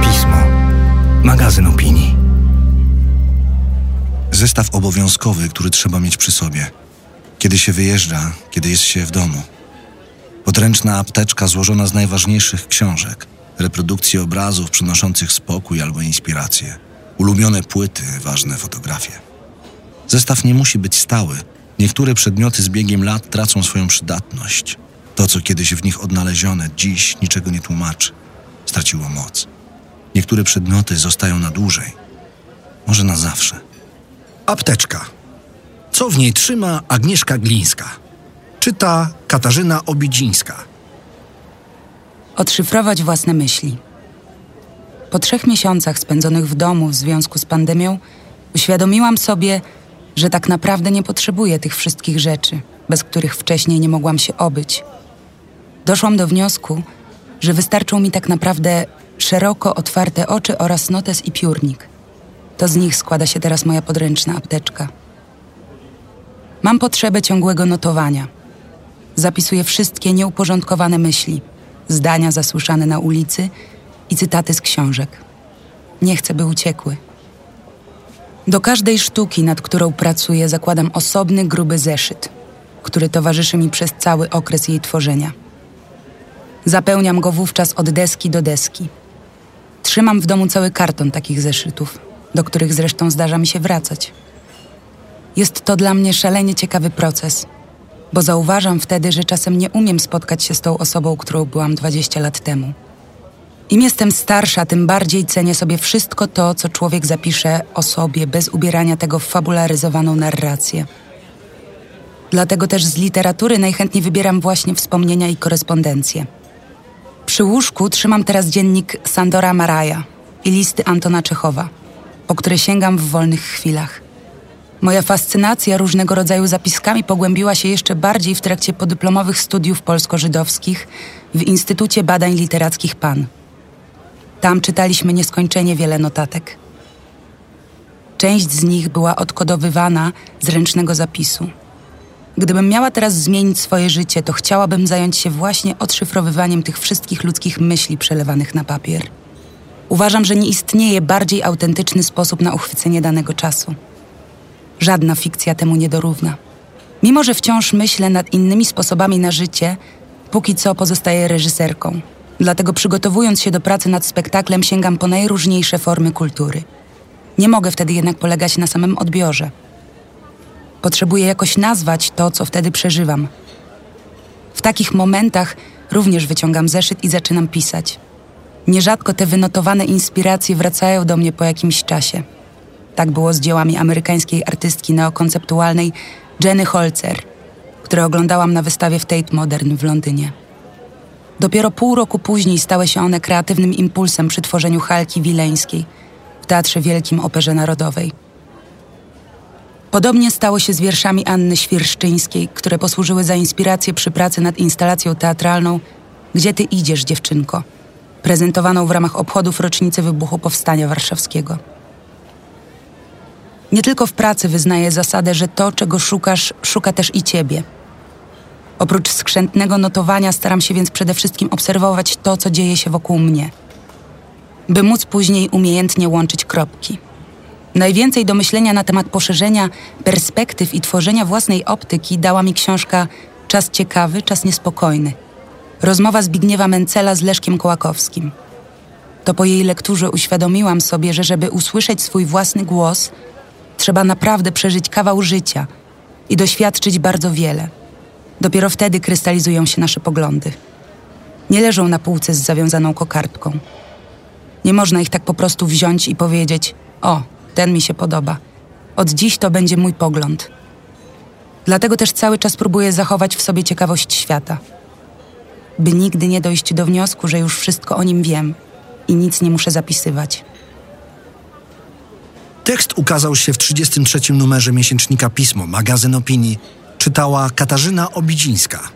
Pismo. Magazyn opinii. Zestaw obowiązkowy, który trzeba mieć przy sobie. Kiedy się wyjeżdża, kiedy jest się w domu. Podręczna apteczka złożona z najważniejszych książek, reprodukcji obrazów przynoszących spokój albo inspirację, ulubione płyty, ważne fotografie. Zestaw nie musi być stały. Niektóre przedmioty z biegiem lat tracą swoją przydatność. To, co kiedyś w nich odnalezione, dziś niczego nie tłumaczy. Straciło moc. Niektóre przedmioty zostają na dłużej. Może na zawsze. Apteczka. Co w niej trzyma Agnieszka Glińska? Czyta Katarzyna Obidzińska. Odszyfrować własne myśli. Po trzech miesiącach spędzonych w domu w związku z pandemią, uświadomiłam sobie, że tak naprawdę nie potrzebuję tych wszystkich rzeczy, bez których wcześniej nie mogłam się obyć. Doszłam do wniosku, że wystarczą mi tak naprawdę szeroko otwarte oczy oraz notes i piórnik. To z nich składa się teraz moja podręczna apteczka. Mam potrzebę ciągłego notowania. Zapisuję wszystkie nieuporządkowane myśli, zdania zasłyszane na ulicy i cytaty z książek. Nie chcę, by uciekły. Do każdej sztuki, nad którą pracuję, zakładam osobny, gruby zeszyt, który towarzyszy mi przez cały okres jej tworzenia. Zapełniam go wówczas od deski do deski. Trzymam w domu cały karton takich zeszytów, do których zresztą zdarza mi się wracać. Jest to dla mnie szalenie ciekawy proces, bo zauważam wtedy, że czasem nie umiem spotkać się z tą osobą, którą byłam 20 lat temu. Im jestem starsza, tym bardziej cenię sobie wszystko to, co człowiek zapisze o sobie, bez ubierania tego w fabularyzowaną narrację. Dlatego też z literatury najchętniej wybieram właśnie wspomnienia i korespondencje. Przy łóżku trzymam teraz dziennik Sandora Maraja i listy Antona Czechowa, po które sięgam w wolnych chwilach. Moja fascynacja różnego rodzaju zapiskami pogłębiła się jeszcze bardziej w trakcie podyplomowych studiów polsko-żydowskich w Instytucie Badań Literackich PAN. Tam czytaliśmy nieskończenie wiele notatek. Część z nich była odkodowywana z ręcznego zapisu. Gdybym miała teraz zmienić swoje życie, to chciałabym zająć się właśnie odszyfrowywaniem tych wszystkich ludzkich myśli przelewanych na papier. Uważam, że nie istnieje bardziej autentyczny sposób na uchwycenie danego czasu. Żadna fikcja temu nie dorówna. Mimo, że wciąż myślę nad innymi sposobami na życie, póki co pozostaję reżyserką. Dlatego przygotowując się do pracy nad spektaklem, sięgam po najróżniejsze formy kultury. Nie mogę wtedy jednak polegać na samym odbiorze. Potrzebuję jakoś nazwać to, co wtedy przeżywam. W takich momentach również wyciągam zeszyt i zaczynam pisać. Nierzadko te wynotowane inspiracje wracają do mnie po jakimś czasie. Tak było z dziełami amerykańskiej artystki neokonceptualnej Jenny Holzer, które oglądałam na wystawie w Tate Modern w Londynie. Dopiero pół roku później stały się one kreatywnym impulsem przy tworzeniu Halki Wileńskiej w Teatrze Wielkim Operze Narodowej. Podobnie stało się z wierszami Anny Świerszczyńskiej, które posłużyły za inspirację przy pracy nad instalacją teatralną Gdzie ty idziesz, dziewczynko? prezentowaną w ramach obchodów rocznicy wybuchu Powstania Warszawskiego. Nie tylko w pracy wyznaję zasadę, że to, czego szukasz, szuka też i ciebie. Oprócz skrzętnego notowania staram się więc przede wszystkim obserwować to, co dzieje się wokół mnie, by móc później umiejętnie łączyć kropki. Najwięcej do myślenia na temat poszerzenia perspektyw i tworzenia własnej optyki dała mi książka Czas ciekawy, czas niespokojny. Rozmowa Zbigniewa Mencela z Leszkiem Kołakowskim. To po jej lekturze uświadomiłam sobie, że żeby usłyszeć swój własny głos, trzeba naprawdę przeżyć kawał życia i doświadczyć bardzo wiele. Dopiero wtedy krystalizują się nasze poglądy. Nie leżą na półce z zawiązaną kokardką. Nie można ich tak po prostu wziąć i powiedzieć: O, ten mi się podoba. Od dziś to będzie mój pogląd. Dlatego też cały czas próbuję zachować w sobie ciekawość świata, by nigdy nie dojść do wniosku, że już wszystko o nim wiem i nic nie muszę zapisywać. Tekst ukazał się w 33. numerze miesięcznika Pismo, magazyn opinii. Czytała Katarzyna Obidzińska.